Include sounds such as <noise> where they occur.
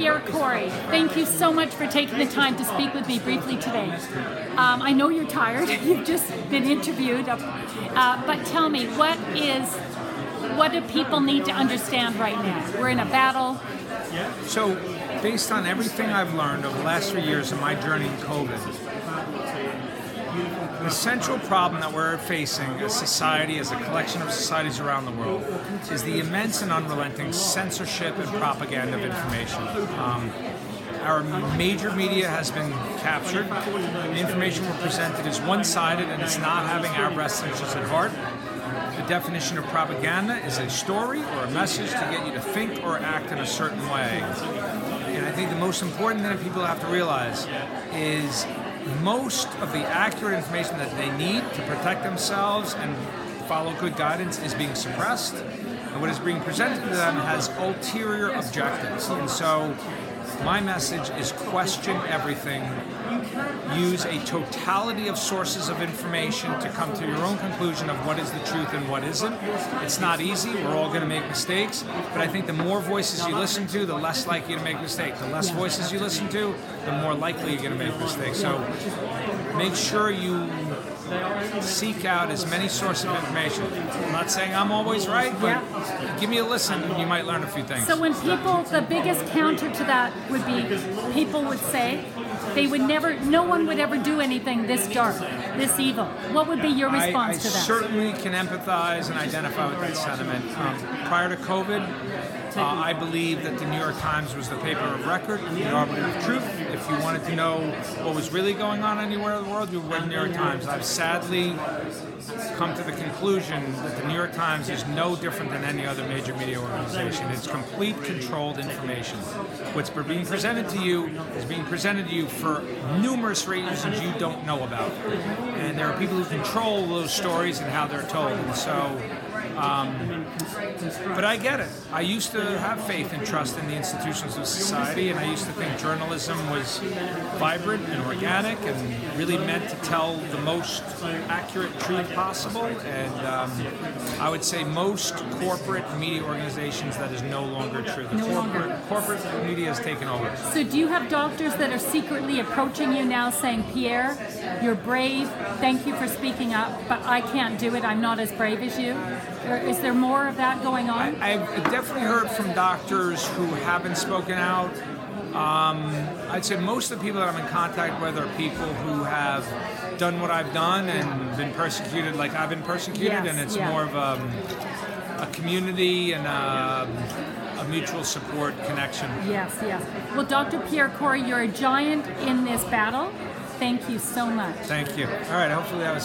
Pierre Kory, thank you so much for taking the time to speak with me briefly today. Um, I know you're tired. <laughs> You've just been interviewed, uh, but tell me, what is what do people need to understand right now? We're in a battle. So, based on everything I've learned over the last three years of my journey in COVID, the central problem that we're facing as society, as a collection of societies around the world, is the immense and unrelenting censorship and propaganda of information. Um, our major media has been captured. The information we're presented is one sided and it's not having our best interests at heart. The definition of propaganda is a story or a message to get you to think or act in a certain way. And I think the most important thing that people have to realize is most of the accurate information that they need to protect themselves and follow good guidance is being suppressed. And what is being presented to them has ulterior objectives. And so my message is question everything. Use a totality of sources of information to come to your own conclusion of what is the truth and what isn't. It's not easy. We're all going to make mistakes. But I think the more voices you listen to, the less likely to make mistakes. The less voices you listen to, the more likely you're going to make mistakes. So make sure you seek out as many sources of information. I'm not saying I'm always right, but Yeah. give me a listen and you might learn a few things. So when people, the biggest counter to that would be, people would say, they would never, no one would ever do anything this dark, this evil. What would be your I- response I, to that? I certainly can empathize and identify with that sentiment. Um, prior to COVID, uh, I believe that the New York Times was the paper of record, the arbiter of truth. If you wanted to know what was really going on anywhere in the world, you read the New York Times. I've sadly come to the conclusion that the New York Times is no different than any other major media organization. It's complete controlled information. What's being presented to you is being presented to you for numerous reasons you don't know about. And there are people who control those stories and how they're told. And so, um, but I get it. I used to have faith and trust in the institutions of society, and I used to think journalism was vibrant and organic and really meant to tell the most accurate truth possible. And um, I would say most corporate media organizations that is no longer true. The No corporate, longer. corporate media has taken over. So do you have doctors that are secretly approaching you now saying, Pierre, you're brave, thank you for speaking up, but I can't do it, I'm not as brave as you? Or is there more of that going on? I've definitely heard from doctors who haven't spoken out. Um, I'd say most of the people that I'm in contact with are people who have done what I've done and been persecuted like I've been persecuted, Yes, and it's yeah. more of a, a community and a, a mutual support connection. Yes, yes. Well, Dr. Pierre Kory, you're a giant in this battle. Thank you so much. Thank you. All right, hopefully that was